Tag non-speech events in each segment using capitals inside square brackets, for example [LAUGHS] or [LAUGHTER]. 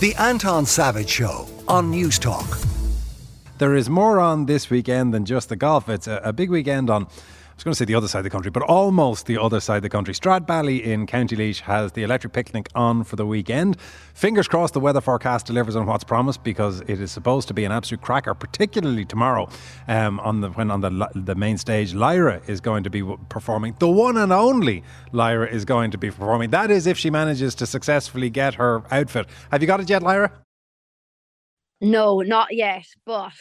The Anton Savage Show on Newstalk. There is more on this weekend than just the golf. It's a, a big weekend on I was going to say the other side of the country, but almost the other side of the country. Stradbally in County Laois has the electric picnic on for the weekend. Fingers crossed the weather forecast delivers on what's promised because it is supposed to be an absolute cracker, particularly tomorrow um, on the when on the the main stage. Lyra is going to be performing. The one and only Lyra is going to be performing. That is if she manages to successfully get her outfit. Have you got it yet, Lyra? No, not yet, but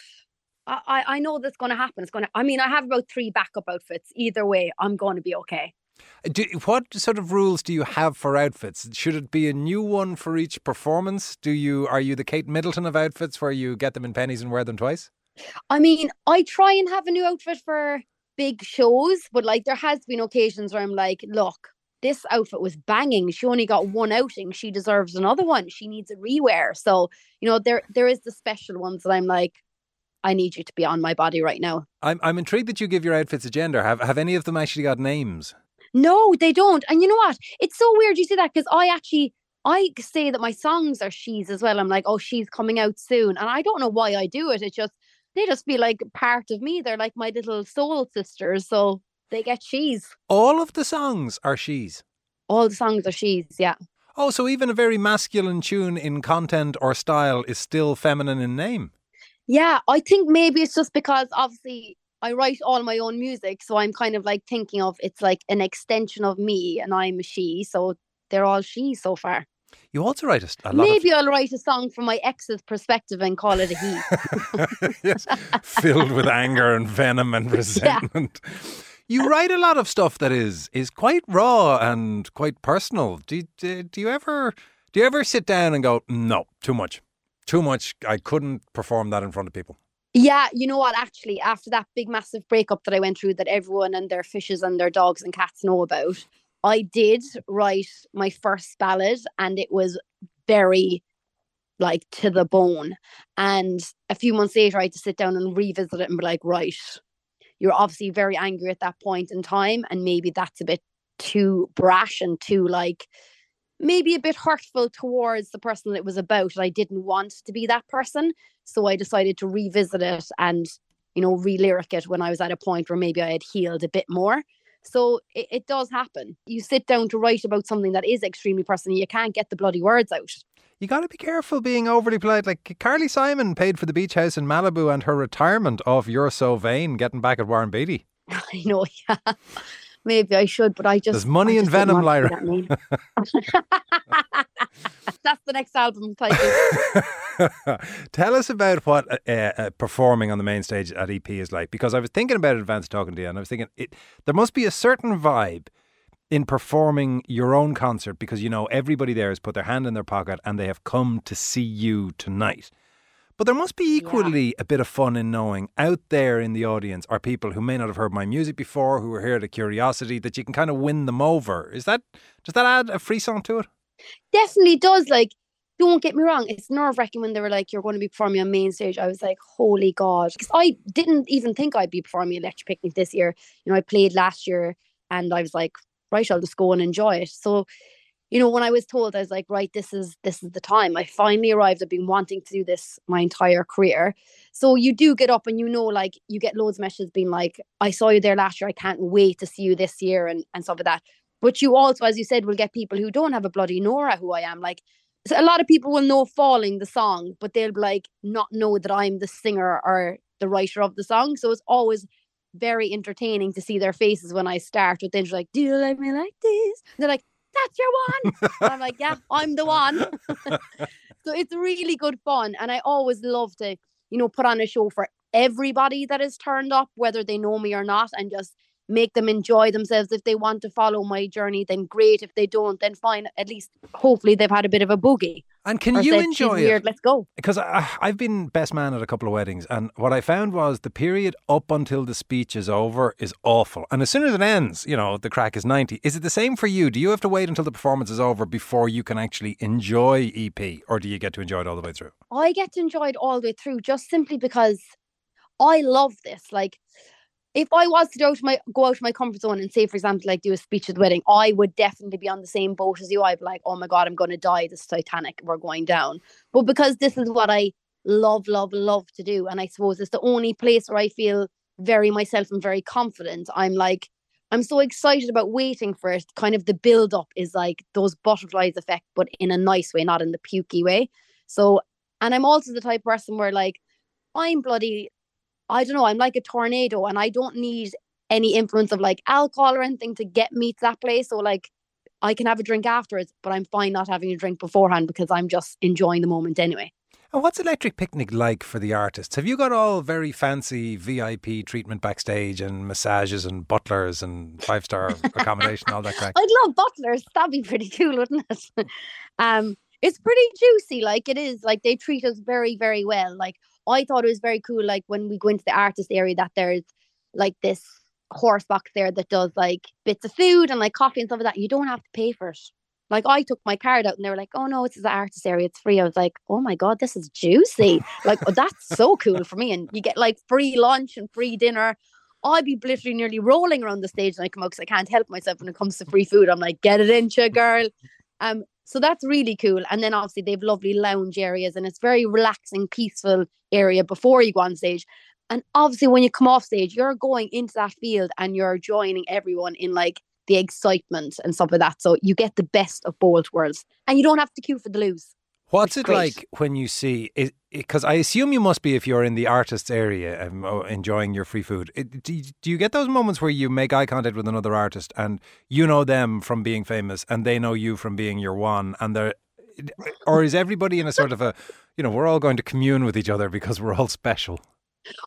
I, I know that's going to happen. It's going to. I mean, I have about three backup outfits. Either way, I'm going to be okay. Uh, do, what sort of rules do you have for outfits? Should it be a new one for each performance? Do you are you the Kate Middleton of outfits, where you get them in pennies and wear them twice? I mean, I try and have a new outfit for big shows, but like there has been occasions where I'm like, look, this outfit was banging. She only got one outing. She deserves another one. She needs a rewear. So, you know, there there is the special ones that I'm like, I need you to be on my body right now. I'm I'm intrigued that you give your outfits a gender. Have have any of them actually got names? No, they don't. And you know what? It's so weird you say that because I actually I say that my songs are she's as well. I'm like, oh, she's coming out soon. And I don't know why I do it. It's just they just be like part of me. They're like my little soul sisters. So they get she's. All of the songs are she's. All the songs are she's, yeah. Oh, so even a very masculine tune in content or style is still feminine in name. Yeah, I think maybe it's just because obviously I write all my own music, so I'm kind of like thinking of it's like an extension of me, and I'm a she, so they're all she so far. You also write a, a lot. Maybe of... I'll write a song from my ex's perspective and call it a he. [LAUGHS] yes, filled with anger and venom and [LAUGHS] resentment. Yeah. You write a lot of stuff that is is quite raw and quite personal. Do, do do you ever do you ever sit down and go, no, too much? Too much. I couldn't perform that in front of people. Yeah, you know what? Actually, after that big massive breakup that I went through, that everyone and their fishes and their dogs and cats know about, I did write my first ballad, and it was very like to the bone. And a few months later, I had to sit down and revisit it and be like, right, you're obviously very angry at that point in time, and maybe that's a bit too brash and too like maybe a bit hurtful towards the person it was about. I didn't want to be that person. So I decided to revisit it and, you know, re lyric it when I was at a point where maybe I had healed a bit more. So it, it does happen. You sit down to write about something that is extremely personal, you can't get the bloody words out. You got to be careful being overly polite. Like Carly Simon paid for the beach house in Malibu and her retirement of You're So Vain, getting back at Warren Beatty. [LAUGHS] I know, yeah maybe I should, but I just there's money in Venom, Lyra. [LAUGHS] [LAUGHS] That's the next album title. [LAUGHS] Tell us about what uh, uh, performing on the main stage at EP is like, because I was thinking about it advance talking to you, and I was thinking it, there must be a certain vibe in performing your own concert because you know everybody there has put their hand in their pocket and they have come to see you tonight. But there must be equally yeah. a bit of fun in knowing out there in the audience are people who may not have heard my music before, who are here out of curiosity, that you can kind of win them over. Is that does that add a frisson to it? Definitely does. Like, don't get me wrong, it's nerve wracking when they were like, You're going to be performing on main stage. I was like, Holy God. Because I didn't even think I'd be performing at Electric Picnic this year. You know, I played last year and I was like, Right, I'll just go and enjoy it. So you know, when I was told, I was like, right, this is this is the time. I finally arrived. I've been wanting to do this my entire career. So you do get up and you know, like you get loads of messages being like, I saw you there last year. I can't wait to see you this year and, and stuff like that. But you also, as you said, will get people who don't have a bloody Nora who I am. Like so a lot of people will know falling the song, but they'll be like not know that I'm the singer or the writer of the song. So it's always very entertaining to see their faces when I start with things like, Do you like me like this? And they're like, that's your one. I'm like, yeah, I'm the one. [LAUGHS] so it's really good fun. And I always love to, you know, put on a show for everybody that is turned up, whether they know me or not, and just make them enjoy themselves. If they want to follow my journey, then great. If they don't, then fine. At least hopefully they've had a bit of a boogie. And can you said, enjoy it? Weird, let's go. Because I've been best man at a couple of weddings, and what I found was the period up until the speech is over is awful. And as soon as it ends, you know, the craic is 90. Is it the same for you? Do you have to wait until the performance is over before you can actually enjoy EP, or do you get to enjoy it all the way through? I get to enjoy it all the way through just simply because I love this. Like, if I was to go out my go out of my comfort zone and say, for example, like do a speech at the wedding, I would definitely be on the same boat as you. I'd be like, oh my god, I'm going to die. This Titanic, we're going down. But because this is what I love, love, love to do, and I suppose it's the only place where I feel very myself and very confident. I'm like, I'm so excited about waiting for it. Kind of the build up is like those butterflies effect, but in a nice way, not in the pukey way. So, and I'm also the type of person where like I'm bloody I don't know, I'm like a tornado and I don't need any influence of like alcohol or anything to get me to that place. So like I can have a drink afterwards, but I'm fine not having a drink beforehand because I'm just enjoying the moment anyway. And what's Electric Picnic like for the artists? Have you got all very fancy VIP treatment backstage and massages and butlers and five star accommodation, all that craic? [LAUGHS] I'd love butlers. That'd be pretty cool, wouldn't it? [LAUGHS] um, it's pretty juicy. Like it is. Like they treat us very, very well. Like I thought it was very cool, like when we go into the artist area, that there's like this horse box there that does like bits of food and like coffee and stuff like that. You don't have to pay for it. Like I took my card out and they were like, "Oh no, it's the artist area. It's free." I was like, "Oh my god, this is juicy! Like oh, that's so cool for me." And you get like free lunch and free dinner. I'd be literally nearly rolling around the stage and I come out because I can't help myself when it comes to free food. I'm like, "Get it in, you girl." Um, so that's really cool. And then obviously they have lovely lounge areas and it's very relaxing, peaceful area before you go on stage. And obviously when you come off stage, you're going into that field and you're joining everyone in like the excitement and stuff like that. So you get the best of both worlds. And you don't have to queue for the loose. What's it great. like when you see it? Because I assume you must be if you're in the artists area um, enjoying your free food. It, do, you, do you get those moments where you make eye contact with another artist and you know them from being famous and they know you from being your one and they're or is everybody in a sort of a you know we're all going to commune with each other because we're all special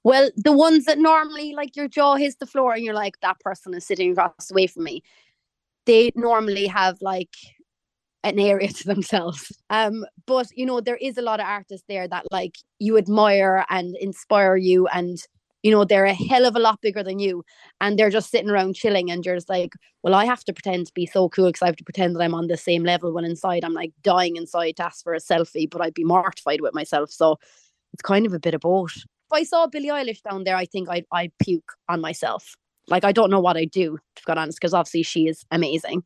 well the ones that normally like your jaw hits the floor and you're like that person is sitting across away from me they normally have like an area [LAUGHS] to themselves. Um, but you know, there is a lot of artists there that like you admire and inspire you and you know, they're a hell of a lot bigger than you and they're just sitting around chilling and you're just like, well, I have to pretend to be so cool because I have to pretend that I'm on the same level when inside I'm like dying inside to ask for a selfie, but I'd be mortified with myself. So it's kind of a bit of both. If I saw Billie Eilish down there, I think I'd, I'd puke on myself. Like, I don't know what I'd do, to be honest, because obviously she is amazing.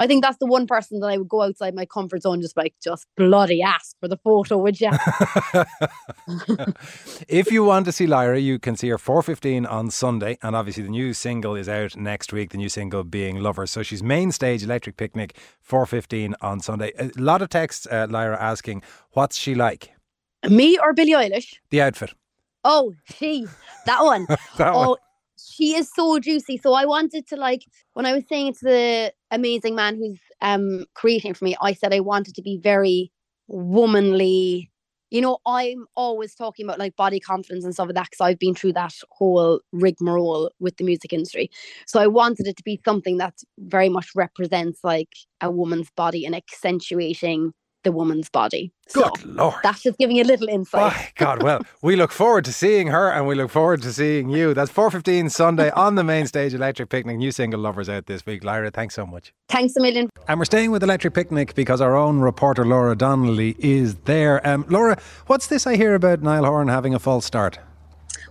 I think that's the one person that I would go outside my comfort zone, just like, just bloody ask for the photo, would you? [LAUGHS] if you want to see Lyra, you can see her 4.15 on Sunday. And obviously the new single is out next week, the new single being Lover. So she's main stage Electric Picnic, 4.15 on Sunday. A lot of texts, uh, Lyra, asking, what's she like? Me or Billie Eilish? The outfit. Oh, she, that one. [LAUGHS] that oh, one she is so juicy. So I wanted to like when I was saying to the amazing man who's um creating for me, I said I wanted to be very womanly. You know, I'm always talking about like body confidence and stuff like that because I've been through that whole rigmarole with the music industry. So I wanted it to be something that very much represents like a woman's body and accentuating the woman's body. Good so Lord. That's just giving you a little insight. My God, well, [LAUGHS] we look forward to seeing her and we look forward to seeing you. That's 4.15 Sunday on the main stage, Electric Picnic. New single Lovers out this week. Lyra, thanks so much. Thanks a million. And we're staying with Electric Picnic because our own reporter Laura Donnelly is there. Um, Laura, what's this I hear about Niall Horan having a false start?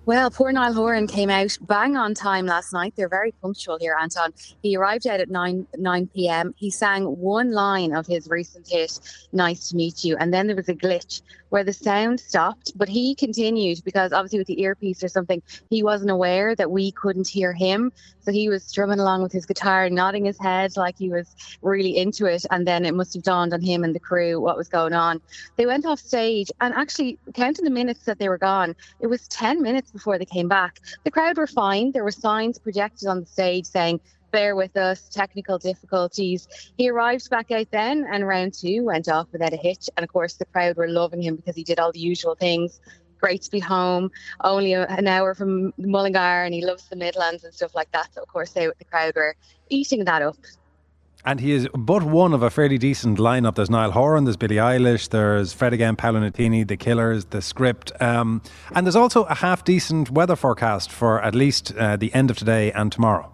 Well, poor Niall Horan came out bang on time last night. They're very punctual here, Anton. He arrived out at 9 9 p.m. He sang one line of his recent hit, Nice to Meet You, and then there was a glitch where the sound stopped, but he continued because obviously with the earpiece or something, he wasn't aware that we couldn't hear him. So he was strumming along with his guitar, nodding his head like he was really into it. And then it must have dawned on him and the crew what was going on. They went off stage and actually counting the minutes that they were gone, it was 10 minutes before they came back. The crowd were fine. There were signs projected on the stage saying bear with us, technical difficulties. He arrived back out then, and round two went off without a hitch. And of course, the crowd were loving him because he did all the usual things. Great to be home, only an hour from Mullingar, and he loves the Midlands and stuff like that. So, of course, they, the crowd were eating that up. And he is but one of a fairly decent lineup. There's Niall Horan, there's Billie Eilish, there's Fred again, Paolo The Killers, The Script. Um, and there's also a half decent weather forecast for at least uh, the end of today and tomorrow.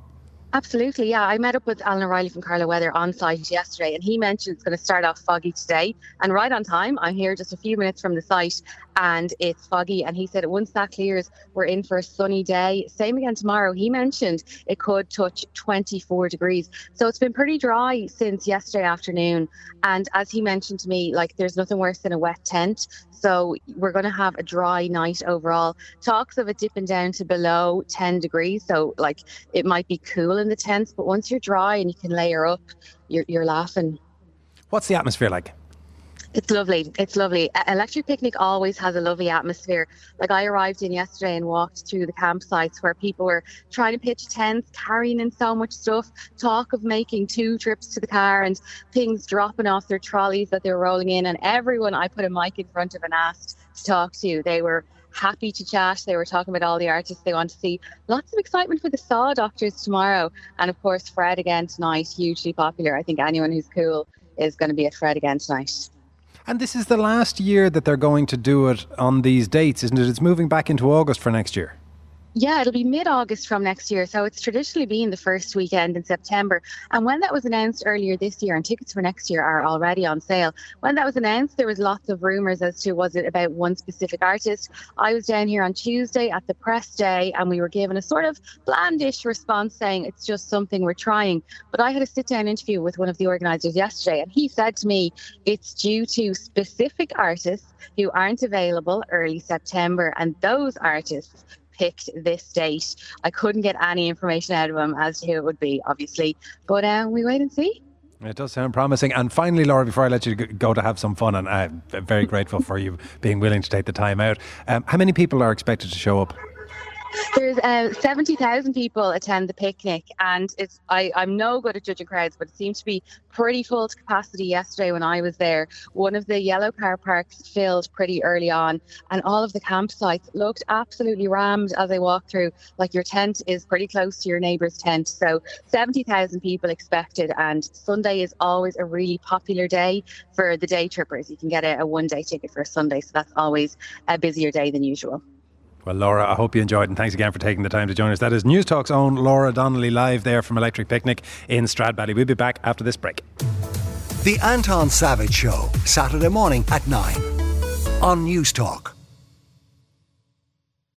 Absolutely, yeah. I met up with Alan O'Reilly from Carlow Weather on site yesterday, and he mentioned it's going to start off foggy today. And right on time, I'm here just a few minutes from the site, and it's foggy. And he said once that clears, we're in for a sunny day. Same again tomorrow. He mentioned it could touch 24 degrees. So it's been pretty dry since yesterday afternoon. And as he mentioned to me, like there's nothing worse than a wet tent. So we're going to have a dry night overall. Talks of it dipping down to below 10 degrees. So, like, it might be cool in the tents, but once you're dry and you can layer up, you're, you're laughing. What's the atmosphere like? It's lovely. It's lovely. Electric Picnic always has a lovely atmosphere. Like I arrived in yesterday and walked through the campsites where people were trying to pitch tents, carrying in so much stuff, talk of making two trips to the car and things dropping off their trolleys that they were rolling in. And everyone I put a mic in front of and asked to talk to, they were happy to chat. They were talking about all the artists they want to see. Lots of excitement for the Saw Doctors tomorrow. And of course, Fred again tonight, hugely popular. I think anyone who's cool is going to be at Fred again tonight. And this is the last year that they're going to do it on these dates, isn't it? It's moving back into August for next year. Yeah, it'll be mid August from next year. So it's traditionally been the first weekend in September. And when that was announced earlier this year, and tickets for next year are already on sale, when that was announced, there was lots of rumours as to was it about one specific artist. I was down here on Tuesday at the press day, and we were given a sort of blandish response saying it's just something we're trying. But I had a sit down interview with one of the organisers yesterday, and he said to me it's due to specific artists who aren't available early September, and those artists picked this date. I couldn't get any information out of him as to who it would be, obviously, but um, we wait and see. It does sound promising. And finally, Laura, before I let you go to have some fun, and I'm very grateful for you being willing to take the time out, um, how many people are expected to show up? There's uh, 70,000 people attend the picnic, and it's I, I'm no good at judging crowds, but it seemed to be pretty full to capacity yesterday when I was there. One of the yellow car parks filled pretty early on, and all of the campsites looked absolutely rammed as I walked through. Like your tent is pretty close to your neighbour's tent. So 70,000 people expected, and Sunday is always a really popular day for the day trippers. You can get a, a one day ticket for a Sunday, so that's always a busier day than usual. Well, Laura, I hope you enjoyed, and thanks again for taking the time to join us. That is Newstalk's own Laura Donnelly live there from Electric Picnic in Stradbally. We'll be back after this break. The Anton Savage Show, Saturday morning at 9 on Newstalk.